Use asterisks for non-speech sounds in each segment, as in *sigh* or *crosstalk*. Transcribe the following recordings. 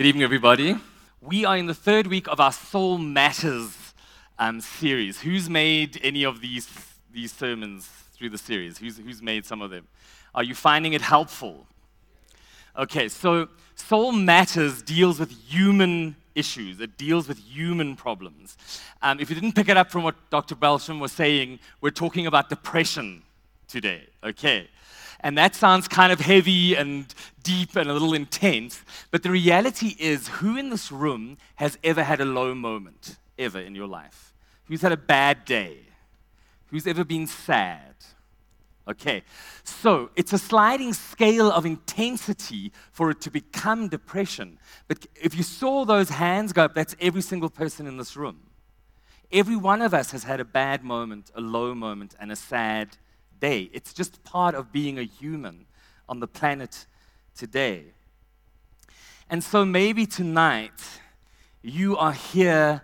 Good evening, everybody. We are in the third week of our Soul Matters um, series. Who's made any of these, these sermons through the series? Who's, who's made some of them? Are you finding it helpful? Okay, so Soul Matters deals with human issues, it deals with human problems. Um, if you didn't pick it up from what Dr. Belsham was saying, we're talking about depression today, okay? And that sounds kind of heavy and deep and a little intense. But the reality is, who in this room has ever had a low moment, ever in your life? Who's had a bad day? Who's ever been sad? Okay, so it's a sliding scale of intensity for it to become depression. But if you saw those hands go up, that's every single person in this room. Every one of us has had a bad moment, a low moment, and a sad day. It's just part of being a human on the planet today. And so maybe tonight you are here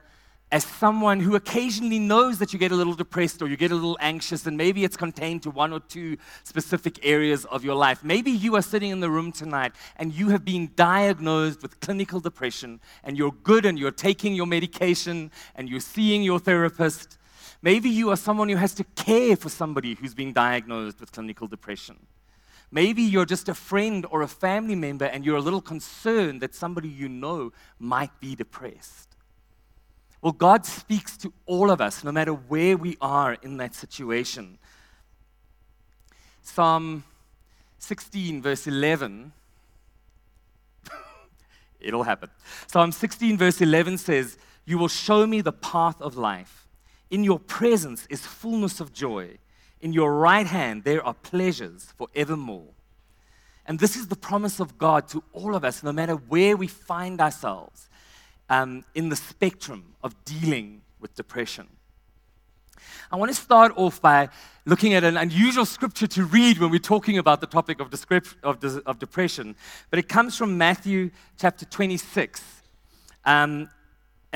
as someone who occasionally knows that you get a little depressed or you get a little anxious, and maybe it's contained to one or two specific areas of your life. Maybe you are sitting in the room tonight and you have been diagnosed with clinical depression, and you're good and you're taking your medication and you're seeing your therapist, Maybe you are someone who has to care for somebody who's being diagnosed with clinical depression. Maybe you're just a friend or a family member and you're a little concerned that somebody you know might be depressed. Well, God speaks to all of us, no matter where we are in that situation. Psalm 16, verse 11. *laughs* It'll happen. Psalm 16, verse 11 says, You will show me the path of life. In your presence is fullness of joy. In your right hand there are pleasures forevermore. And this is the promise of God to all of us, no matter where we find ourselves um, in the spectrum of dealing with depression. I want to start off by looking at an unusual scripture to read when we're talking about the topic of, of, of depression, but it comes from Matthew chapter 26. Um,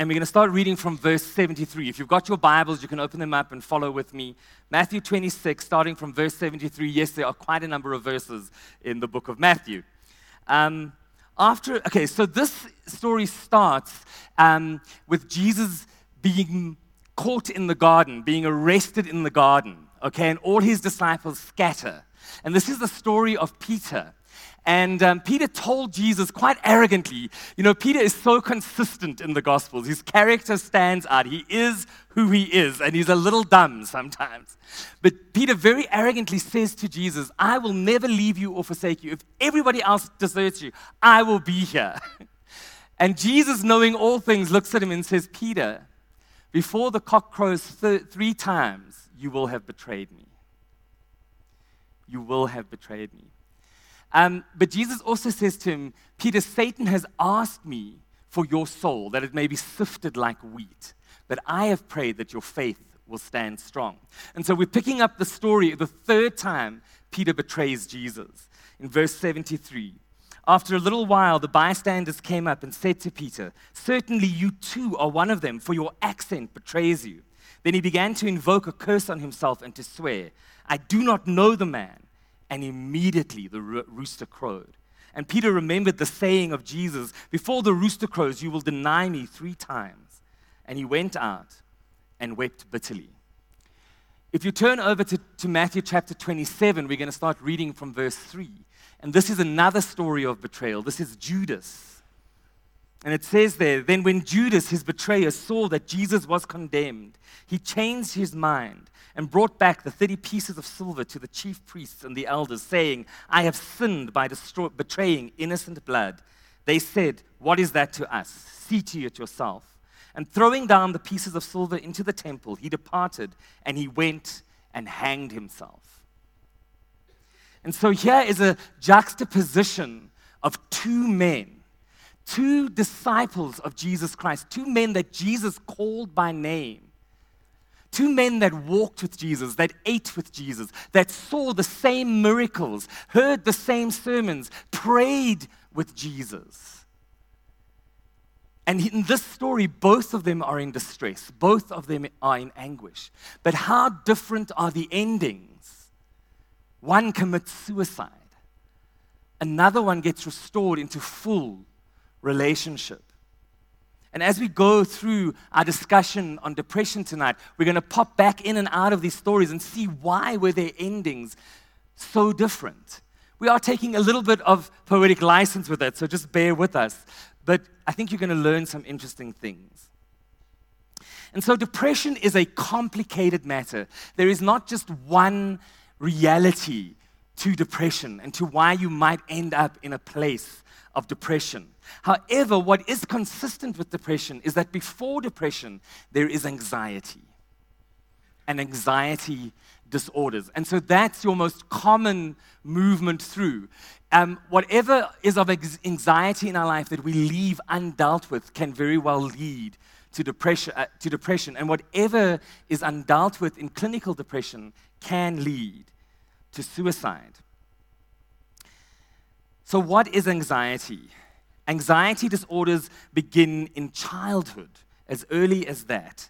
and we're going to start reading from verse 73. If you've got your Bibles, you can open them up and follow with me. Matthew 26, starting from verse 73. Yes, there are quite a number of verses in the book of Matthew. Um, after, okay, so this story starts um, with Jesus being caught in the garden, being arrested in the garden, okay, and all his disciples scatter. And this is the story of Peter. And um, Peter told Jesus quite arrogantly, you know, Peter is so consistent in the Gospels. His character stands out. He is who he is, and he's a little dumb sometimes. But Peter very arrogantly says to Jesus, I will never leave you or forsake you. If everybody else deserts you, I will be here. *laughs* And Jesus, knowing all things, looks at him and says, Peter, before the cock crows th- three times, you will have betrayed me. You will have betrayed me. Um, but Jesus also says to him, Peter, Satan has asked me for your soul, that it may be sifted like wheat. But I have prayed that your faith will stand strong. And so we're picking up the story the third time Peter betrays Jesus in verse 73. After a little while, the bystanders came up and said to Peter, Certainly you too are one of them, for your accent betrays you. Then he began to invoke a curse on himself and to swear, I do not know the man and immediately the rooster crowed. And Peter remembered the saying of Jesus Before the rooster crows, you will deny me three times. And he went out and wept bitterly. If you turn over to, to Matthew chapter 27, we're going to start reading from verse 3. And this is another story of betrayal. This is Judas. And it says there, then when Judas, his betrayer, saw that Jesus was condemned, he changed his mind and brought back the 30 pieces of silver to the chief priests and the elders, saying, I have sinned by destroy- betraying innocent blood. They said, What is that to us? See to it yourself. And throwing down the pieces of silver into the temple, he departed and he went and hanged himself. And so here is a juxtaposition of two men, two disciples of Jesus Christ, two men that Jesus called by name Two men that walked with Jesus, that ate with Jesus, that saw the same miracles, heard the same sermons, prayed with Jesus. And in this story, both of them are in distress, both of them are in anguish. But how different are the endings? One commits suicide, another one gets restored into full relationship. And as we go through our discussion on depression tonight, we're going to pop back in and out of these stories and see why were their endings so different. We are taking a little bit of poetic license with it, so just bear with us. But I think you're going to learn some interesting things. And so, depression is a complicated matter. There is not just one reality to depression and to why you might end up in a place of depression. However, what is consistent with depression is that before depression, there is anxiety and anxiety disorders. And so that's your most common movement through. Um, whatever is of anxiety in our life that we leave undealt with can very well lead to depression, uh, to depression. And whatever is undealt with in clinical depression can lead to suicide. So, what is anxiety? Anxiety disorders begin in childhood, as early as that.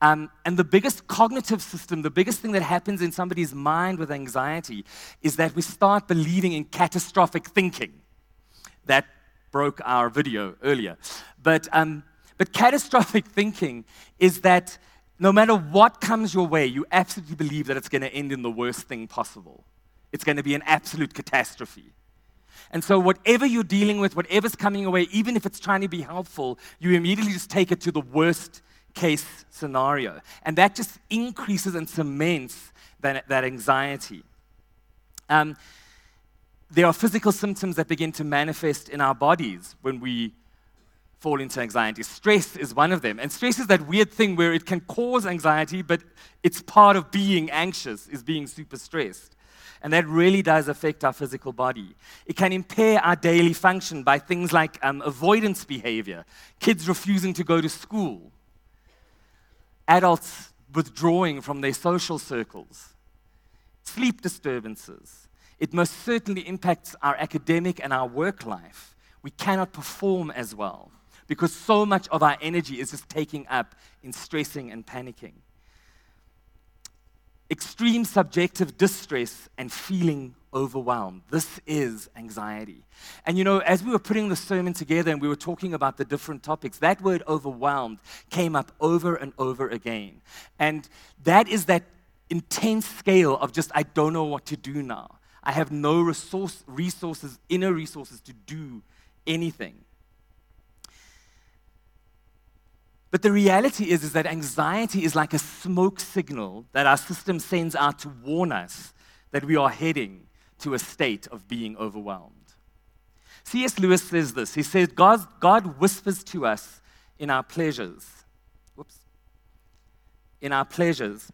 Um, and the biggest cognitive system, the biggest thing that happens in somebody's mind with anxiety is that we start believing in catastrophic thinking. That broke our video earlier. But, um, but catastrophic thinking is that no matter what comes your way, you absolutely believe that it's going to end in the worst thing possible. It's going to be an absolute catastrophe. And so, whatever you're dealing with, whatever's coming your way, even if it's trying to be helpful, you immediately just take it to the worst case scenario. And that just increases and cements that, that anxiety. Um, there are physical symptoms that begin to manifest in our bodies when we fall into anxiety. Stress is one of them. And stress is that weird thing where it can cause anxiety, but it's part of being anxious, is being super stressed. And that really does affect our physical body. It can impair our daily function by things like um, avoidance behavior, kids refusing to go to school, adults withdrawing from their social circles, sleep disturbances. It most certainly impacts our academic and our work life. We cannot perform as well because so much of our energy is just taking up in stressing and panicking. Extreme subjective distress and feeling overwhelmed. This is anxiety. And you know, as we were putting the sermon together and we were talking about the different topics, that word overwhelmed came up over and over again. And that is that intense scale of just, I don't know what to do now. I have no resource, resources, inner resources to do anything. But the reality is, is that anxiety is like a smoke signal that our system sends out to warn us that we are heading to a state of being overwhelmed. C.S. Lewis says this. He says, God, God whispers to us in our pleasures. Whoops. In our pleasures,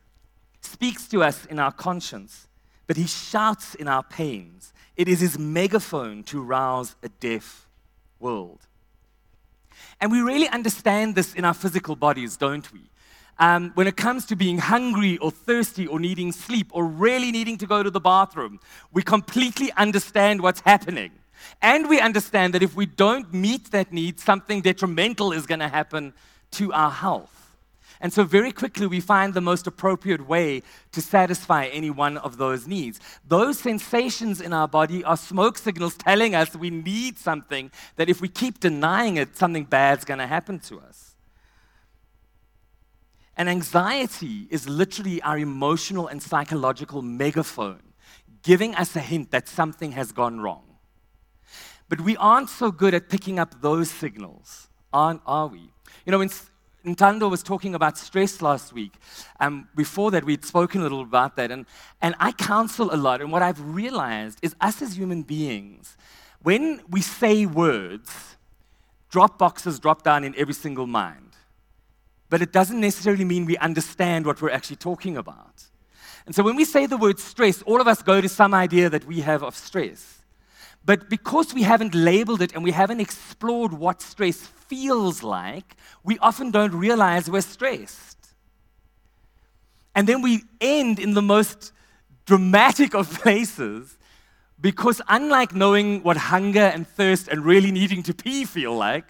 speaks to us in our conscience, but he shouts in our pains. It is his megaphone to rouse a deaf world. And we really understand this in our physical bodies, don't we? um, when it comes to being hungry or thirsty or needing sleep or really needing to go to the bathroom, we completely understand what's happening. And we understand that if we don't meet that need, something detrimental is going to happen to our health. And so, very quickly, we find the most appropriate way to satisfy any one of those needs. Those sensations in our body are smoke signals telling us we need something, that if we keep denying it, something bad's going to happen to us. And anxiety is literally our emotional and psychological megaphone, giving us a hint that something has gone wrong. But we aren't so good at picking up those signals, aren't, are we? You know, when Ntando was talking about stress last week, um, before that we'd spoken a little about that, and, and I counsel a lot, and what I've realized is us as human beings, when we say words, drop boxes drop down in every single mind but it doesn't necessarily mean we understand what we're actually talking about. And so when we say the word stress, all of us go to some idea that we have of stress. But because we haven't labeled it and we haven't explored what stress feels like, we often don't realize we're stressed. And then we end in the most dramatic of *laughs* places because, unlike knowing what hunger and thirst and really needing to pee feel like,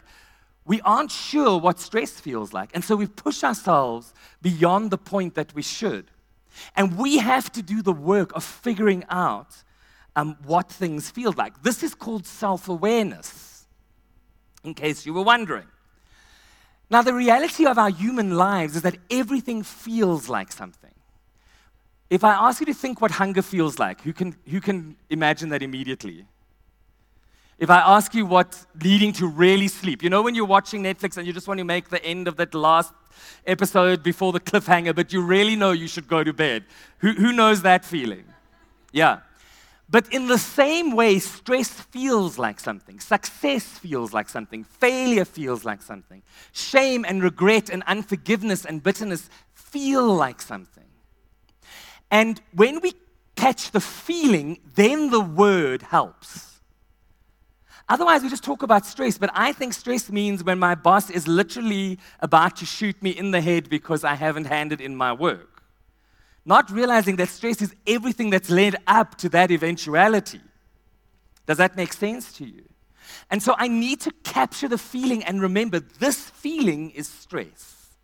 we aren't sure what stress feels like. And so we push ourselves beyond the point that we should. And we have to do the work of figuring out um, what things feel like. This is called self awareness. in case you were wondering. Now, the reality of our human lives is that everything feels like something. If I ask you to think what hunger feels like, who can, who can imagine that immediately? If I ask you what leading to really sleep, you know when you're watching Netflix and you just want to make the end of that last episode before the cliffhanger, but you really know you should go to bed. Who, who knows that feeling? Yeah. But in the same way, stress feels like something, success feels like something, failure feels like something, shame and regret and unforgiveness and bitterness feel like something. And when we catch the feeling, then the word helps. Otherwise, we just talk about stress, but I think stress means when my boss is literally about to shoot me in the head because I haven't handed in my work. Not realizing that stress is everything that's led up to that eventuality. Does that make sense to you? And so I need to capture the feeling and remember this feeling is stress.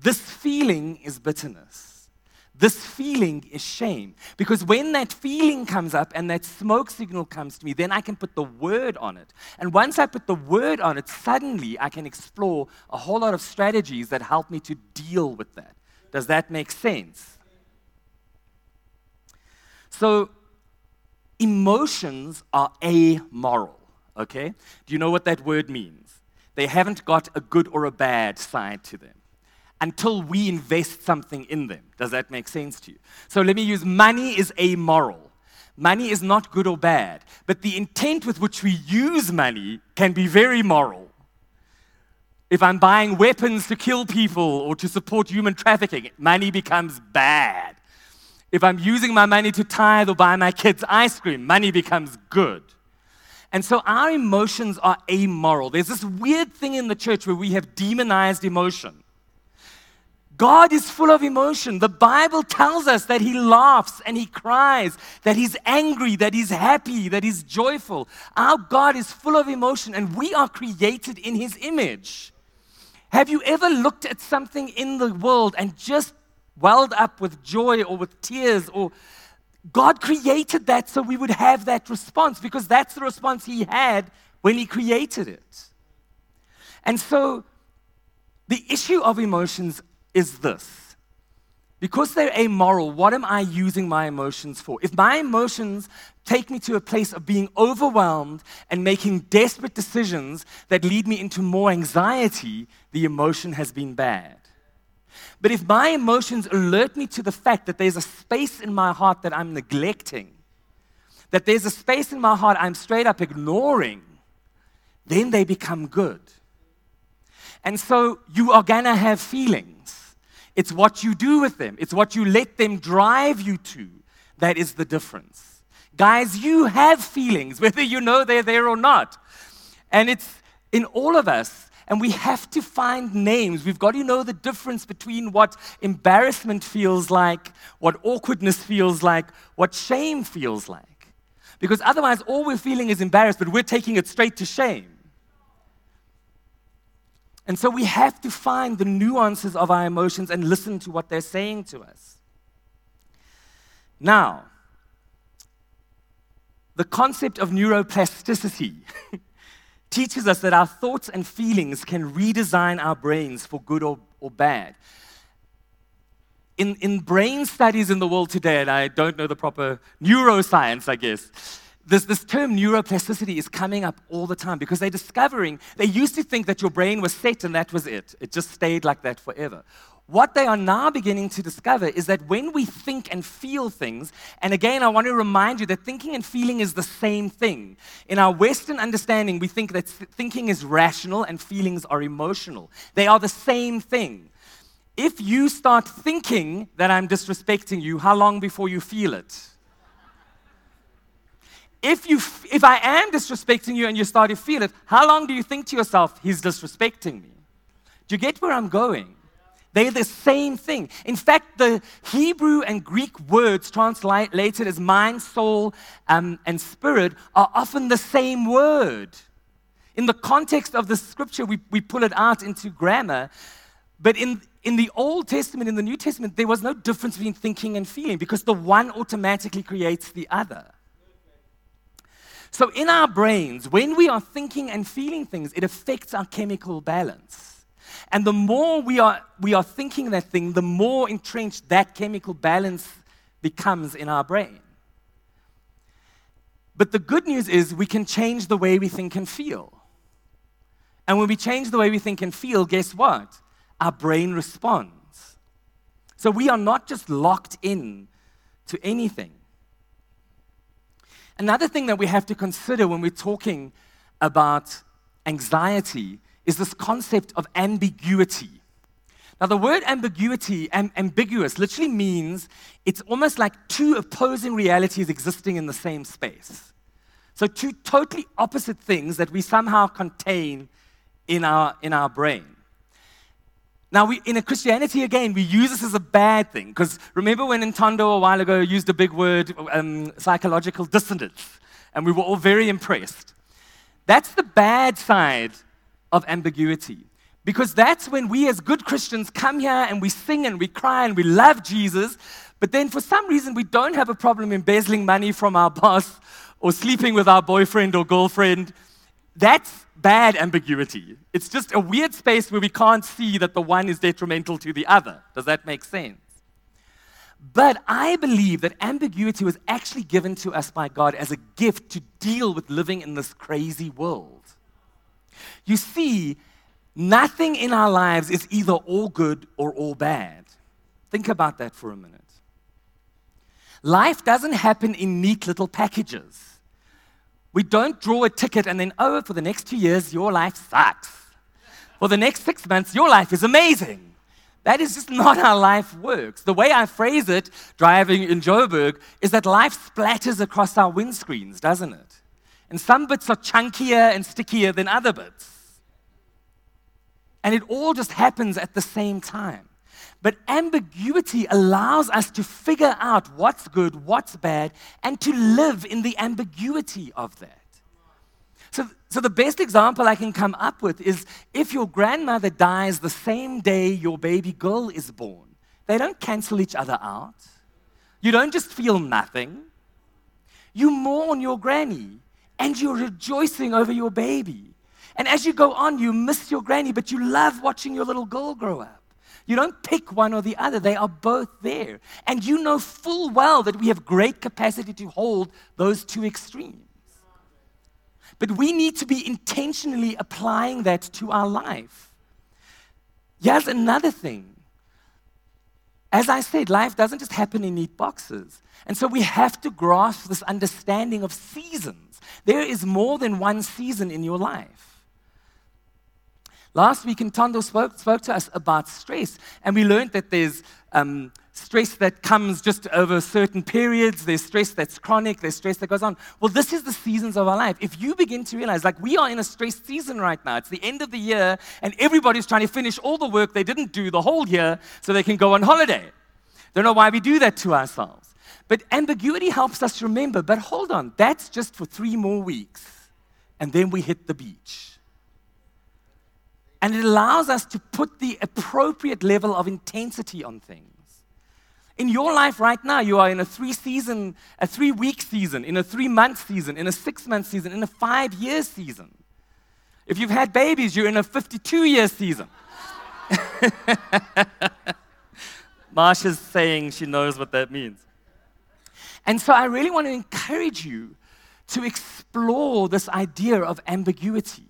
This feeling is bitterness. This feeling is shame. Because when that feeling comes up and that smoke signal comes to me, then I can put the word on it. And once I put the word on it, suddenly I can explore a whole lot of strategies that help me to deal with that. Does that make sense? So, emotions are amoral, okay? Do you know what that word means? They haven't got a good or a bad side to them until we invest something in them. Does that make sense to you? So let me use money is amoral. Money is not good or bad, but the intent with which we use money can be very moral. If I'm buying weapons to kill people or to support human trafficking, money becomes bad. If I'm using my money to tithe or buy my kids ice cream, money becomes good. And so our emotions are amoral. There's this weird thing in the church where we have demonized emotion. God is full of emotion. The Bible tells us that He laughs and He cries, that He's angry, that He's happy, that He's joyful. Our God is full of emotion, and we are created in His image. Have you ever looked at something in the world and just welled up with joy or with tears or God created that so we would have that response because that's the response He had when He created it. And so the issue of emotions is this because they're amoral, what am I using my emotions for? If my emotions take me to a place of being overwhelmed and making desperate decisions that lead me into more anxiety, the emotion has been bad. But if my emotions alert me to the fact that there's a space in my heart that I'm neglecting, that there's a space in my heart I'm straight up ignoring, then they become good. And so you are gonna have feelings. It's what you do with them, it's what you let them drive you to that is the difference. Guys, you have feelings, *laughs* whether you know they're there or not. And it's in all of us. And we have to find names. We've got to know the difference between what embarrassment feels like, what awkwardness feels like, what shame feels like. Because otherwise, all we're feeling is embarrassed, but we're taking it straight to shame. And so we have to find the nuances of our emotions and listen to what they're saying to us. Now, the concept of neuroplasticity *laughs* teaches us that our thoughts and feelings can redesign our brains for good or, or bad. In, in brain studies in the world today, and I don't know the proper neuroscience, I guess, this, this term neuroplasticity is coming up all the time because they're discovering, they used to think that your brain was set and that was it. It just stayed like that forever. What they are now beginning to discover is that when we think and feel things, and again, I want to remind you that thinking and feeling is the same thing. In our Western understanding, we think that thinking is rational and feelings are emotional. They are the same thing. If you start thinking that I'm disrespecting you, how long before you feel it? if, you, if I am disrespecting you and you start to feel it, how long do you think to yourself, he's disrespecting me? Do you get where I'm going? They're the same thing. In fact, the Hebrew and Greek words translated as mind, soul, um, and spirit are often the same word. In the context of the scripture, we, we pull it out into grammar. But in, in the Old Testament, in the New Testament, there was no difference between thinking and feeling because the one automatically creates the other. So, in our brains, when we are thinking and feeling things, it affects our chemical balance. And the more we are, we are thinking that thing, the more entrenched that chemical balance becomes in our brain. But the good news is we can change the way we think and feel. And when we change the way we think and feel, guess what? Our brain responds. So we are not just locked in to anything. Another thing that we have to consider when we're talking about anxiety is this concept of ambiguity. Now, the word ambiguity, am- ambiguous, literally means it's almost like two opposing realities existing in the same space. So, two totally opposite things that we somehow contain in our, in our brain. Now, we, in a Christianity, again, we use this as a bad thing. Because remember when Ntando a while ago used a big word, um, psychological dissonance, and we were all very impressed. That's the bad side of ambiguity. Because that's when we as good Christians come here and we sing and we cry and we love Jesus, but then for some reason we don't have a problem embezzling money from our boss or sleeping with our boyfriend or girlfriend. That's bad ambiguity. It's just a weird space where we can't see that the one is detrimental to the other. Does that make sense? But I believe that ambiguity was actually given to us by God as a gift to deal with living in this crazy world. You see, nothing in our lives is either all good or all bad. Think about that for a minute. Life doesn't happen in neat little packages. We don't draw a ticket and then, oh, for the next two years, your life sucks. For the next six months, your life is amazing. That is just *laughs* not how life works. The way I phrase it, driving in Joburg, is that life splatters across our windscreens, doesn't it? And some bits are chunkier and stickier than other bits. And it all just happens at the same time. But ambiguity allows us to figure out what's good, what's bad, and to live in the ambiguity of that. So, so the best example I can come up with is if your grandmother dies the same day your baby girl is born, they don't cancel each other out. You don't just feel nothing. You mourn your granny and you're rejoicing over your baby. And as you go on, you miss your granny, but you love watching your little girl grow up. You don't pick one or the other, they are both there. And you know full well that we have great capacity to hold those two extremes. But we need to be intentionally applying that to our life. Here's another thing. As I said, life doesn't just happen in neat boxes. And so we have to grasp this understanding of seasons. There is more than one season in your life. Last week, Ntando spoke, spoke to us about stress, and we learned that there's um, stress that comes just over certain periods, there's stress that's chronic, there's stress that goes on. Well, this is the seasons of our life. If you begin to realize, like, we are in a stress season right now, it's the end of the year, and everybody's trying to finish all the work they didn't do the whole year so they can go on holiday. Don't know why we do that to ourselves. But ambiguity helps us remember, but hold on, that's just for three more weeks, and then we hit the beach. And it allows us to put the appropriate level of intensity on things. In your life right now, you are in a three season, a three week season, in a three month season, in a six month season, in a five year season. If you've had babies, you're in a 52 year season. *laughs* Marsha's saying she knows what that means. And so I really want to encourage you to explore this idea of ambiguity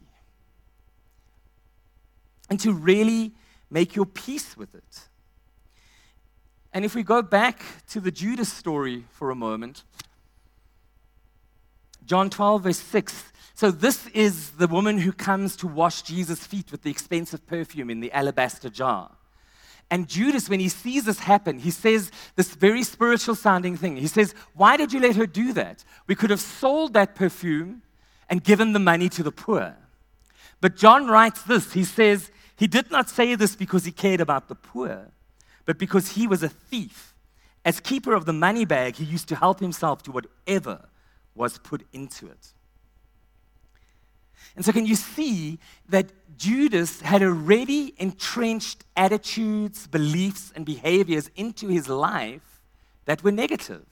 and to really make your peace with it. And if we go back to the Judas story for a moment, John 12, verse 6. So, this is the woman who comes to wash Jesus' feet with the expensive perfume in the alabaster jar. And Judas, when he sees this happen, he says this very spiritual sounding thing. He says, Why did you let her do that? We could have sold that perfume and given the money to the poor. But John writes this He says, he did not say this because he cared about the poor, but because he was a thief. As keeper of the money bag, he used to help himself to whatever was put into it. And so, can you see that Judas had already entrenched attitudes, beliefs, and behaviors into his life that were negative?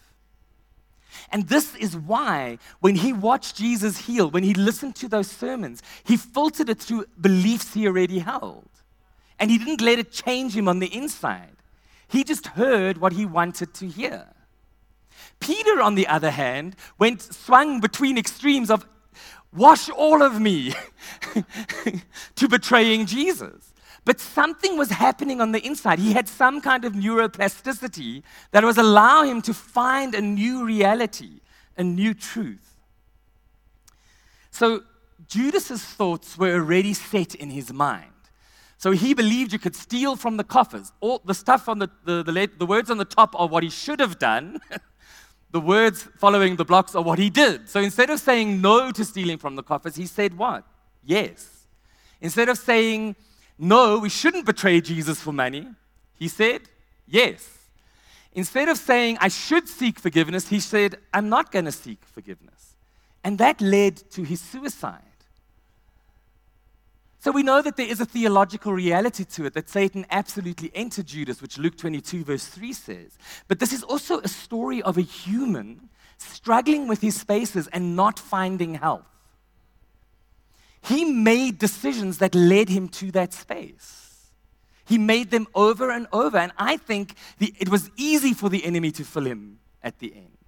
And this is why, when he watched Jesus heal, when he listened to those sermons, he filtered it through beliefs he already held. And he didn't let it change him on the inside. He just heard what he wanted to hear. Peter, on the other hand, went swung between extremes of wash all of me *laughs* to betraying Jesus. But something was happening on the inside. He had some kind of neuroplasticity that was allowing him to find a new reality, a new truth. So Judas's thoughts were already set in his mind. So he believed you could steal from the coffers. All the stuff on the, the, the, the words on the top are what he should have done. *laughs* the words following the blocks are what he did. So instead of saying no to stealing from the coffers, he said what? Yes. Instead of saying no, we shouldn't betray Jesus for money, he said, yes. Instead of saying, I should seek forgiveness, he said, I'm not going to seek forgiveness. And that led to his suicide. So we know that there is a theological reality to it that Satan absolutely entered Judas, which Luke 22, verse 3 says. But this is also a story of a human struggling with his spaces and not finding help. He made decisions that led him to that space. He made them over and over. And I think the, it was easy for the enemy to fill him at the end.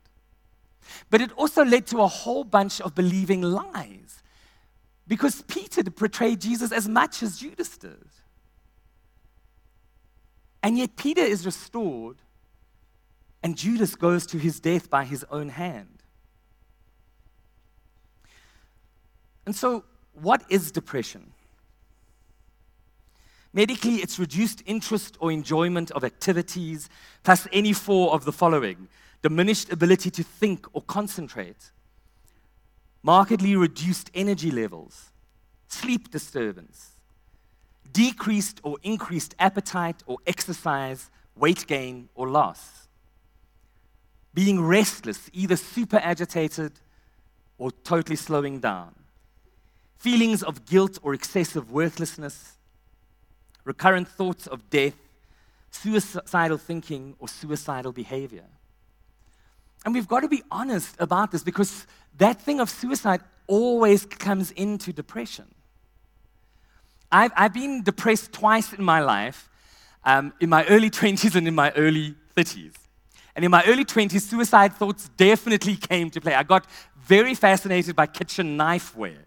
But it also led to a whole bunch of believing lies. Because Peter portrayed Jesus as much as Judas did. And yet Peter is restored, and Judas goes to his death by his own hand. And so what is depression? Medically, it's reduced interest or enjoyment of activities, plus any four of the following diminished ability to think or concentrate, markedly reduced energy levels, sleep disturbance, decreased or increased appetite or exercise, weight gain or loss, being restless, either super agitated or totally slowing down. Feelings of guilt or excessive worthlessness, recurrent thoughts of death, suicidal thinking, or suicidal behavior. And we've got to be honest about this because that thing of suicide always comes into depression. I've, I've been depressed twice in my life, um, in my early 20s and in my early 30s. And in my early 20s, suicide thoughts definitely *laughs* came to play. I got very fascinated by kitchen knifeware.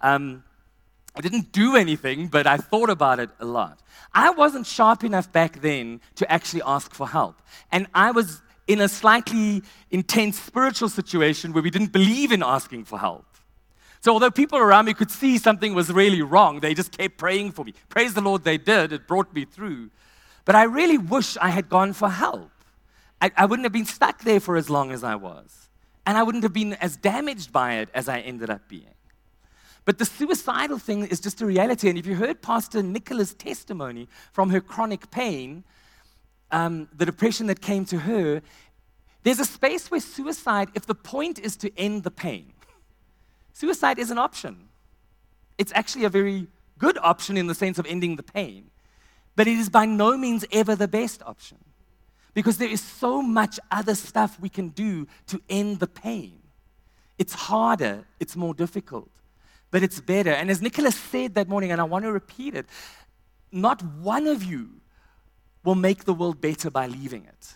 Um, I didn't do anything, but I thought about it a lot. I wasn't sharp enough back then to actually ask for help. And I was in a slightly intense spiritual situation where we didn't believe in asking for help. So, although people around me could see something was really wrong, they just kept praying for me. Praise the Lord, they did. It brought me through. But I really wish I had gone for help. I, I wouldn't have been stuck there for as long as I was. And I wouldn't have been as damaged by it as I ended up being. But the suicidal thing is just a reality. And if you heard Pastor Nicola's testimony from her chronic pain, um, the depression that came to her, there's a space where suicide, if the point is to end the pain, *laughs* suicide is an option. It's actually a very good option in the sense of ending the pain, but it is by no means ever the best option because there is so much other stuff we can do to end the pain. It's harder, it's more difficult but it's better. And as Nicholas said that morning, and I want to repeat it, not one of you will make the world better by leaving it.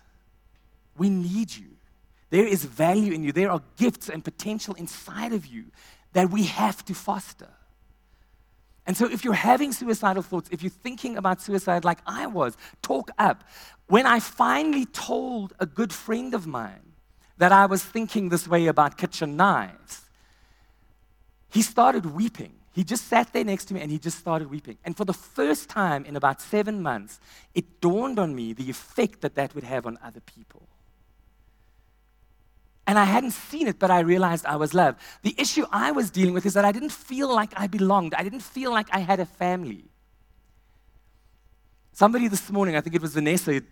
We need you. There is value in you. There are gifts and potential inside of you that we have to foster. And so, if you're having suicidal thoughts, if you're thinking about suicide like I was, talk up. When I finally told a good friend of mine that I was thinking this way about kitchen knives, he started weeping. He just sat there next to me and he just started weeping. And for the first time in about seven months, it dawned on me the effect that that would have on other people. And I hadn't seen it, but I realized I was loved. The issue I was dealing with is that I didn't feel like I belonged. I didn't feel like I had a family. Somebody this morning, I think it was Vanessa,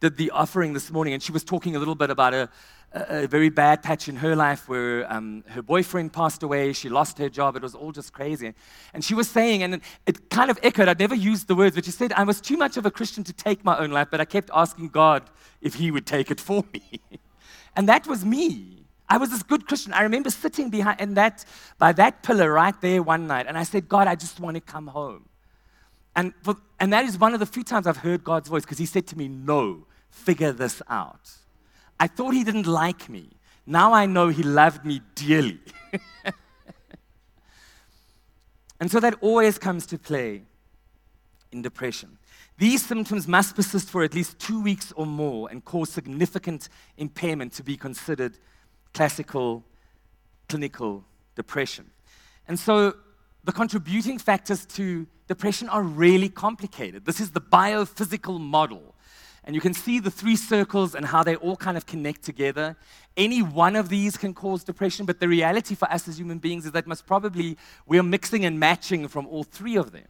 did the offering this morning, and she was talking a little bit about a, a, very bad patch in her life where um, her boyfriend passed away, she lost her job, it was all just crazy. And she was saying, and it kind of echoed, I'd never used the words, but she said, I was too much of a Christian to take my own life, but I kept asking God if He would take it for *laughs* me. and that was me. I was this good Christian. I remember sitting behind in that, by that pillar right there one night, and I said, God, I just want to come home. And, for, and that is one of the few times I've heard God's voice because He said to me, No, figure this out. I thought He didn't like me. Now I know He loved me dearly. *laughs* and so that always comes to play in depression. These symptoms must persist for at least two weeks or more and cause significant impairment to be considered classical clinical depression. And so the contributing factors to depression are really complicated. This is the biophysical model. And you can see the three circles and how they all kind of connect together. Any one of these can cause depression, but the reality for us as human beings is that most probably we're mixing and matching from all three of them.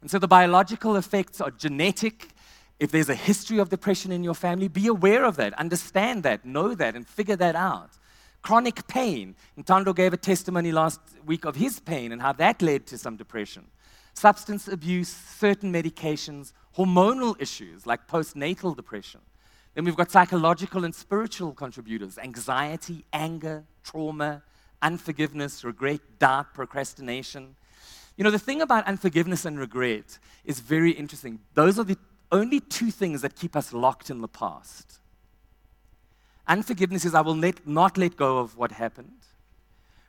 And so the biological effects are genetic. If there's a history of depression in your family, be aware of that, understand that, know that, and figure that out. Chronic pain. Ntando gave a testimony last week of his pain and how that led to some depression. Substance abuse, certain medications, hormonal issues like postnatal depression. Then we've got psychological and spiritual contributors anxiety, anger, trauma, unforgiveness, regret, doubt, procrastination. You know, the thing about unforgiveness and regret is very interesting. Those are the only two things that keep us locked in the past. Unforgiveness is I will let, not let go of what happened.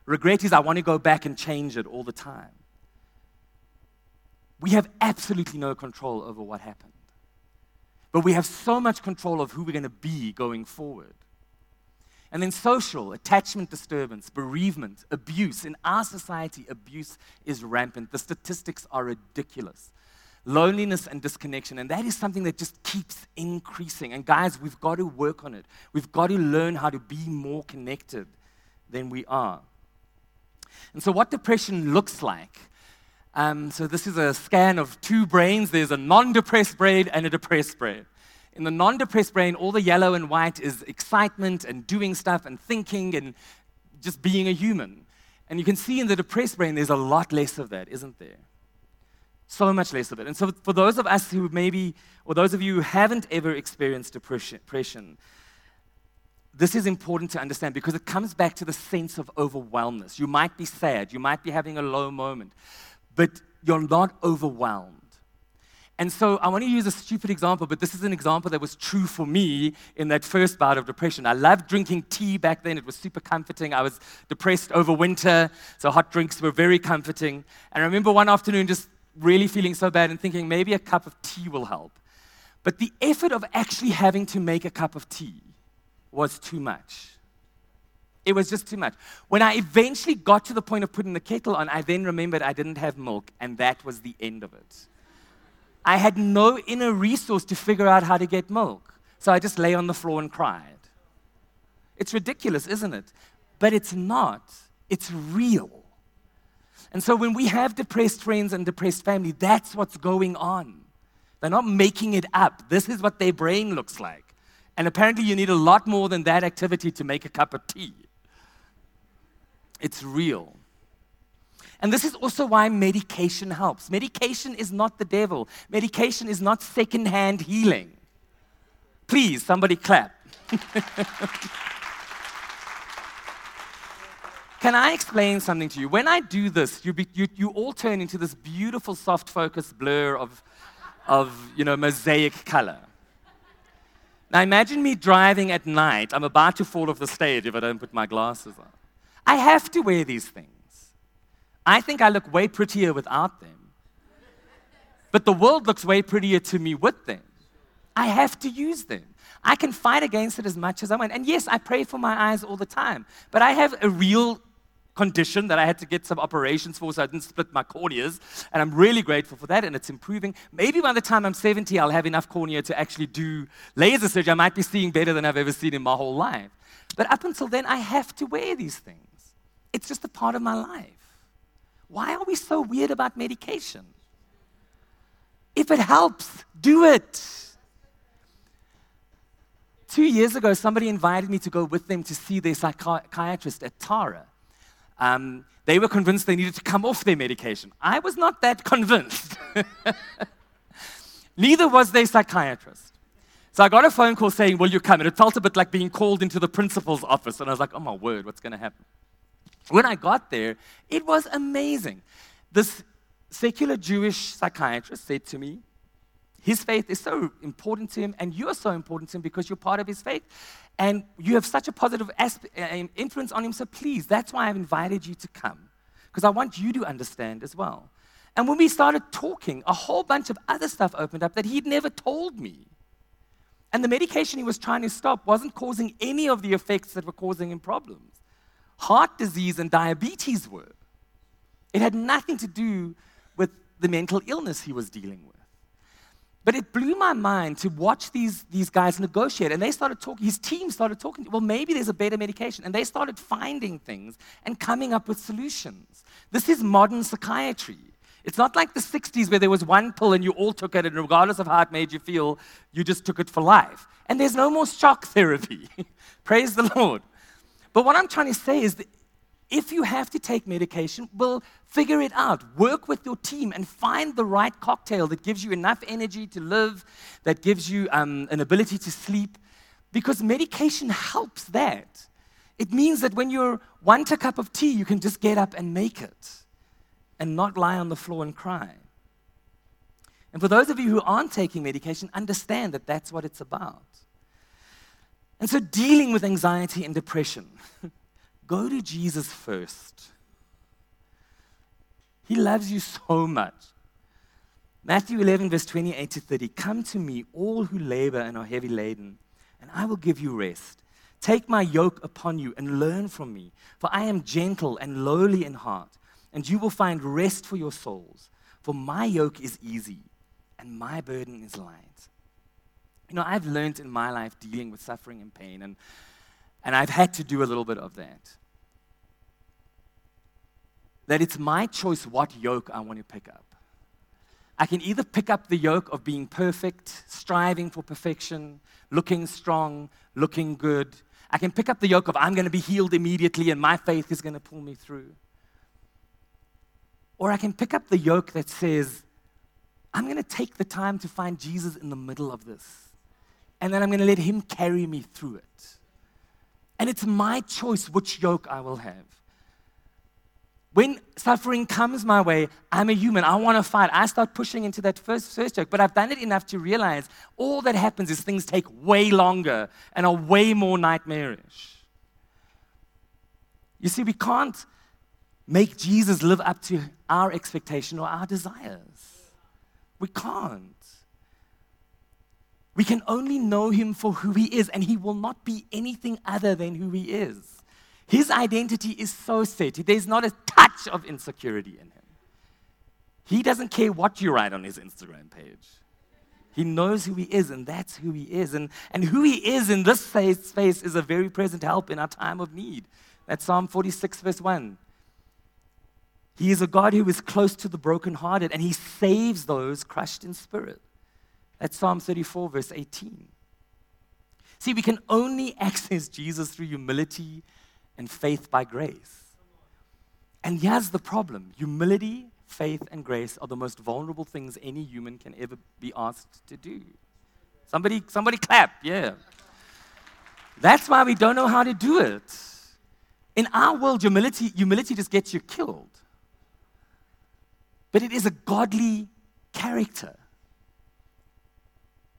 Regret is I want to go back and change it all the time. We have absolutely no control over what happened. But we have so much control of who we're going to be going forward. And then social, attachment disturbance, bereavement, abuse. In our society, abuse is rampant. The statistics are ridiculous. Loneliness and disconnection. And that is something that just keeps increasing. And guys, we've got to work on it. We've got to learn how to be more connected than we are. And so, what depression looks like. Um, so, this is a scan of two brains. There's a non depressed brain and a depressed brain. In the non depressed brain, all the yellow and white is excitement and doing stuff and thinking and just being a human. And you can see in the depressed brain, there's a lot less of that, isn't there? So much less of it. And so, for those of us who maybe, or those of you who haven't ever experienced depression, this is important to understand because it comes back to the sense of overwhelmness. You might be sad, you might be having a low moment, but you're not overwhelmed. And so I want to use a stupid example, but this is an example that was true for me in that first bout of depression. I loved drinking tea back then, it was super comforting. I was depressed over winter, so hot drinks were very comforting. And I remember one afternoon just really feeling so bad and thinking maybe a cup of tea will help. But the effort of actually having to make a cup of tea was too much. It was just too much. When I eventually got to the point of putting the kettle on, I then remembered I didn't have milk, and that was the end of it. I had no inner resource to figure out how to get milk. So I just lay on the floor and cried. It's ridiculous, isn't it? But it's not. It's real. And so when we have depressed friends and depressed family, that's what's going on. They're not making it up. This is what their brain looks like. And apparently, you need a lot more than that activity to make a cup of tea. It's real. And this is also why medication helps. Medication is not the devil, medication is not secondhand healing. Please, somebody clap. *laughs* Can I explain something to you? When I do this, you, be, you, you all turn into this beautiful soft focus blur of, of you know, mosaic color. Now imagine me driving at night. I'm about to fall off the stage if I don't put my glasses on. I have to wear these things. I think I look way prettier without them. But the world looks way prettier to me with them. I have to use them. I can fight against it as much as I want. And yes, I pray for my eyes all the time. But I have a real condition that I had to get some operations for so I didn't split my corneas. And I'm really grateful for that, and it's improving. Maybe by the time I'm 70, I'll have enough cornea to actually do laser surgery. I might be seeing better than I've ever seen in my whole life. But up until then, I have to wear these things. It's just a part of my life. Why are we so weird about medication? If it helps, do it. Two years ago, somebody invited me to go with them to see their psychiatrist at Tara. Um, they were convinced they needed to come off their medication. I was not that convinced. *laughs* Neither was their psychiatrist. So I got a phone call saying, Will you come? And it felt a bit like being called into the principal's office. And I was like, Oh my word, what's going to happen? When I got there, it was amazing. This secular Jewish psychiatrist said to me, his faith is so important to him, and you're so important to him because you're part of his faith. And you have such a positive influence on him, so please, that's why I've invited you to come, because I want you to understand as well. And when we started talking, a whole bunch of other stuff opened up that he'd never told me. And the medication he was trying to stop wasn't causing any of the effects that were causing him problems. Heart disease and diabetes were. It had nothing to do with the mental illness he was dealing with. But it blew my mind to watch these, these guys negotiate. And they started talking, his team started talking, well, maybe there's a better medication. And they started finding things and coming up with solutions. This is modern psychiatry. It's not like the 60s where there was one pill and you all took it, and regardless of how it made you feel, you just took it for life. And there's no more shock therapy. *laughs* Praise the Lord. But what I'm trying to say is that if you have to take medication, well, figure it out. Work with your team and find the right cocktail that gives you enough energy to live, that gives you um, an ability to sleep, because medication helps that. It means that when you want a cup of tea, you can just get up and make it and not lie on the floor and cry. And for those of you who aren't taking medication, understand that that's what it's about. And so, dealing with anxiety and depression. *laughs* Go to Jesus first. He loves you so much. Matthew 11, verse 28 to 30 Come to me, all who labor and are heavy laden, and I will give you rest. Take my yoke upon you and learn from me, for I am gentle and lowly in heart, and you will find rest for your souls. For my yoke is easy and my burden is light. You know, I've learned in my life dealing with suffering and pain, and, and I've had to do a little bit of that that it's my choice what yoke I want to pick up. I can either pick up the yoke of being perfect, striving for perfection, looking strong, looking good. I can pick up the yoke of I'm going to be healed immediately and my faith is going to pull me through. Or I can pick up the yoke that says, I'm going to take the time to find Jesus in the middle of this. And then I'm going to let him carry me through it. And it's my choice which yoke I will have. When suffering comes my way, I'm a human. I want to fight. I start pushing into that first, first joke, but I've done it enough to realize all that happens is things take way longer and are way more nightmarish. You see, we can't make Jesus live up to our expectation or our desires. We can't. We can only know him for who he is, and he will not be anything other than who he is. His identity is so set. There's not a touch of insecurity in him. He doesn't care what you write on his Instagram page. He knows who he is, and that's who he is. And, and who he is in this space is a very present help in our time of need. That's Psalm 46, verse 1. He is a God who is close to the brokenhearted, and he saves those crushed in spirit. That's Psalm 34, verse 18. See, we can only access Jesus through humility and faith by grace. And here's the problem humility, faith, and grace are the most vulnerable things any human can ever be asked to do. Somebody, somebody clap, yeah. That's why we don't know how to do it. In our world, humility, humility just gets you killed. But it is a godly character.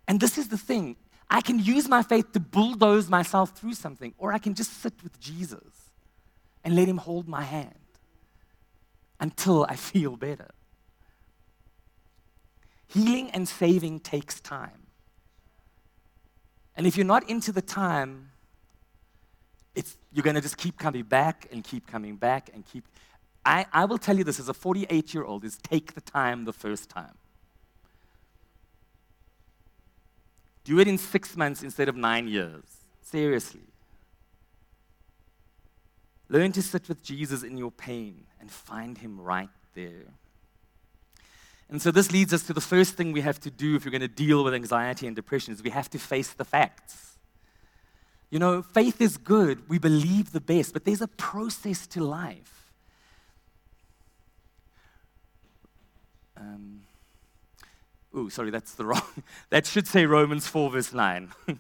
And this is the thing I can use my faith to bulldoze myself through something, or I can just sit with Jesus and let Him hold my hand until I *laughs* feel better. Healing and saving takes time. And if you're not into the time, you're going to just keep coming back and keep coming back and keep. I, I will tell you this as a 48 year old is take the time the first time. Do it in six months instead of nine years. Seriously. Learn to sit with Jesus in your pain and find him right there. And so this leads us to the first thing we have to do if you're going to deal with anxiety and depression is we have to face the facts. You know, faith is good. We believe the best, but there's a process to life. Um, Oh, sorry, that's the wrong. *laughs* That should say Romans 4, verse 9. *laughs* and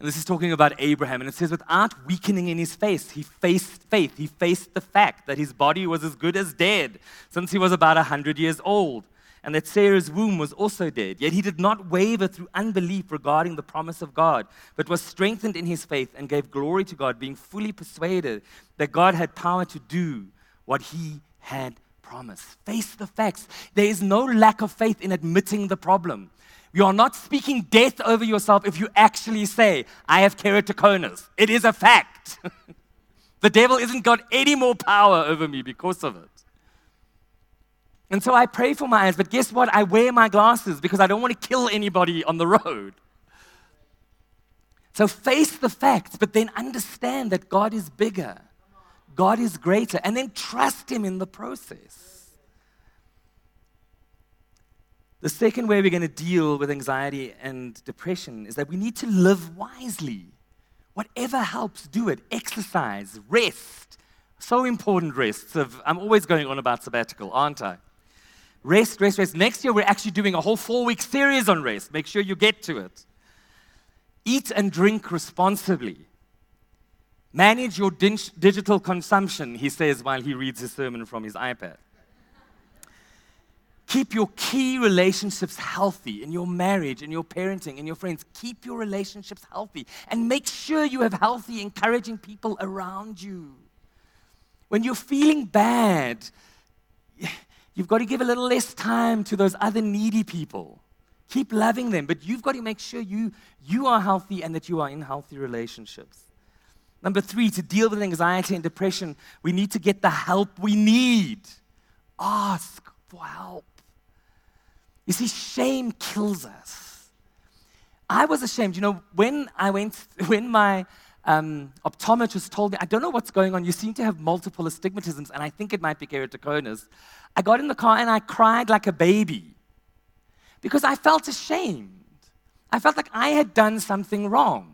this is talking about Abraham. And it says, without weakening in his face, he faced faith. He faced the fact that his body was as good as dead since he was about 100 years old. And that Sarah's womb was also dead. Yet he did not waver through unbelief regarding the promise of God, but was strengthened in his faith and gave glory to God, being fully persuaded that God had power to do what he had promise. Face the facts. There is no lack of faith in admitting the problem. You are not speaking death over yourself if you actually say, I have keratoconus. It is a fact. *laughs* the devil isn't got any more power over me because of it. And so I pray for my eyes, but guess what? I wear my glasses because I don't want to kill anybody on the *laughs* road. So face the facts, but then understand that God is bigger. God is greater, and then trust Him in the process. The second way we're going to deal with anxiety and depression is that we need to live wisely. Whatever helps, do it. Exercise, rest. So important, rest. I'm always going on about sabbatical, aren't I? Rest, rest, rest. Next year, we're actually doing a whole four week series on rest. Make sure you get to it. Eat and drink responsibly. Manage your digital consumption, he says while he reads his sermon from his iPad. Keep your key relationships healthy in your marriage, in your parenting, in your friends. Keep your relationships healthy and make sure you have healthy, encouraging people around you. When you're feeling bad, you've got to give a little less time to those other needy people. Keep loving them, but you've got to make sure you, you are healthy and that you are in healthy relationships. Number three, to deal with anxiety and depression, we need to get the help we need. Ask for help. You see, shame kills us. I was ashamed. You know, when I went, *laughs* when my um, optometrist told me, I don't know what's going on, you seem to have multiple astigmatisms, and I think it might be keratoconus. I got in the car and I cried like a baby because I felt ashamed. I felt like I had done something wrong.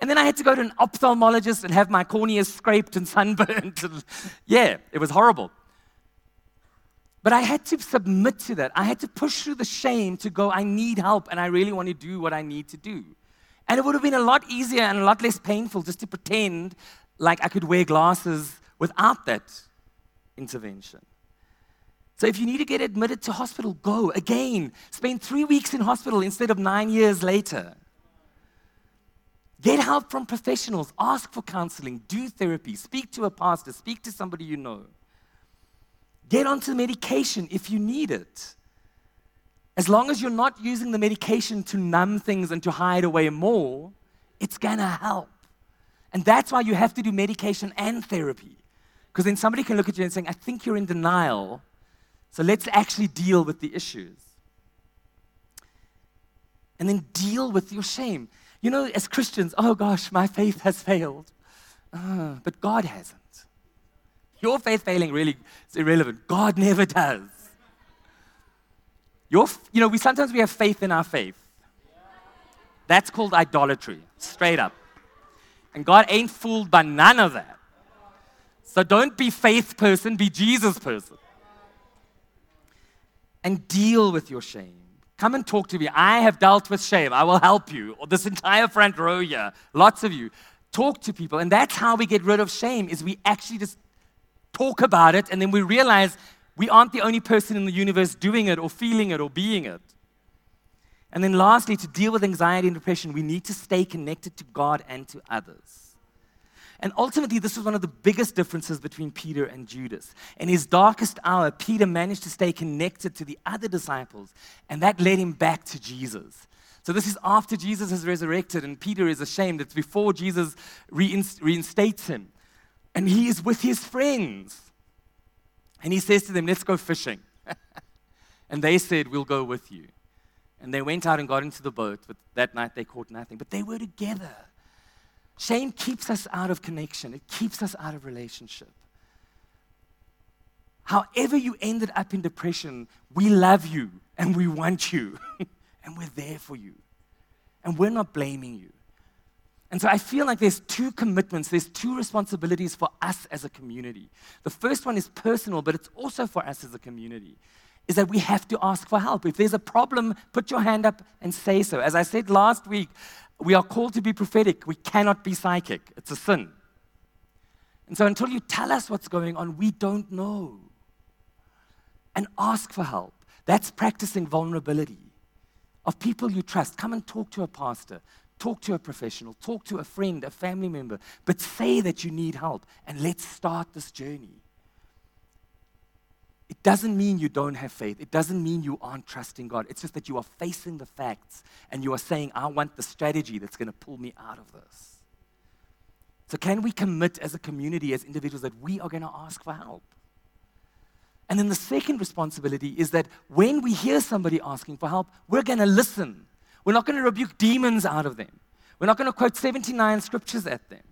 And then I had to go to an ophthalmologist and have my cornea scraped and *laughs* sunburned. yeah, it was horrible. But I had to submit to that. I had to push through the shame to go, I need help and I really want to do what I need to do. And it would have been a lot easier and a lot less painful just to pretend like I could wear glasses without that intervention. So if you need to get admitted to hospital, go again. Spend three weeks in hospital instead of nine years later. Get help from professionals. Ask for counseling. Do therapy. Speak to a pastor. Speak to somebody you know. Get onto medication if you need it. As long as you're not using the medication to numb things and to hide away more, it's gonna help. And that's why you have to do medication and therapy. Because then somebody can look at you and say, I think you're in denial. So let's actually deal with the issues. And then deal with your shame. You know, as Christians, oh gosh, my faith has failed. Uh, but God hasn't. Your faith failing really is irrelevant. God never does. Your, you know, we sometimes we have faith in our faith. That's called idolatry, straight up. And God ain't fooled by none of that. So don't be faith person, be Jesus person. And deal with your shame. Come and talk to me. I have dealt with shame. I will help you. Or this entire front row here, lots of you. Talk to people. And that's how we get rid of shame is we actually just talk about it and then we realize we aren't the only person in the universe doing it or feeling it or being it. And then lastly, to deal with anxiety and depression, we need to stay connected to God and to others. And ultimately, this was one of the biggest differences between Peter and Judas. In his darkest hour, Peter managed to stay connected to the other disciples, and that led him back to Jesus. So, this is after Jesus has resurrected, and Peter is ashamed. It's before Jesus reinstates him. And he is with his friends. And he says to them, Let's go fishing. *laughs* and they said, We'll go with you. And they went out and got into the boat, but that night they caught nothing. But they were together. Shame keeps us out of connection, it keeps us out of relationship. However, you ended up in depression, we love you and we want you *laughs* and we're there for you. And we're not blaming you. And so I feel like there's two commitments, there's two responsibilities for us as a community. The first one is personal, but it's also for us as a community. is that we have to ask for help. If there's a problem, put your hand up and say so. As I said last week, we are called to be prophetic. We cannot be psychic, it's a sin. And so until you tell us what's going on, we don't know. And ask for help. That's practicing vulnerability of people you trust. Come and talk to a pastor, talk to a professional, talk to a friend, a family member, but say that you need help and let's start this journey. Doesn't mean you don't have faith. It doesn't mean you aren't trusting God. It's just that you are facing the facts and you are saying, I want the strategy that's going to pull me out of this. So, can we commit as a community, as individuals, that we are going to ask for help? And then the second responsibility is that when we hear somebody asking for help, we're going to listen. We're not going to rebuke demons out of them. We're not going to quote 79 scriptures at them.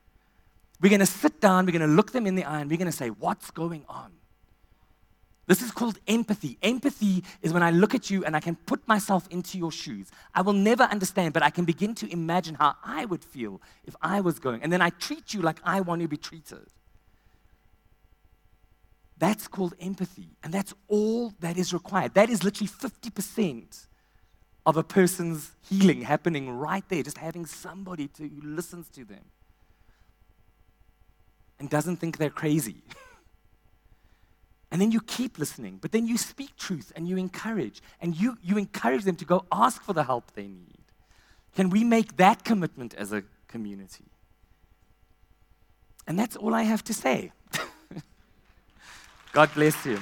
We're going to sit down, we're going to look them in the eye, and we're going to say, What's going on? This is called empathy. Empathy is when I look at you and I can put myself into your shoes. I will never understand, but I can begin to imagine how I would feel if I was going. And then I treat you like I want to be treated. That's called empathy. And that's all that is required. That is literally 50% of a person's healing happening right there, just having somebody to, who listens to them and doesn't think they're crazy. *laughs* and then you keep listening, but then you speak truth and you encourage, and you, you encourage them to go ask for the help they need. Can we make that commitment as a community? And that's all I have to say. *laughs* God bless you.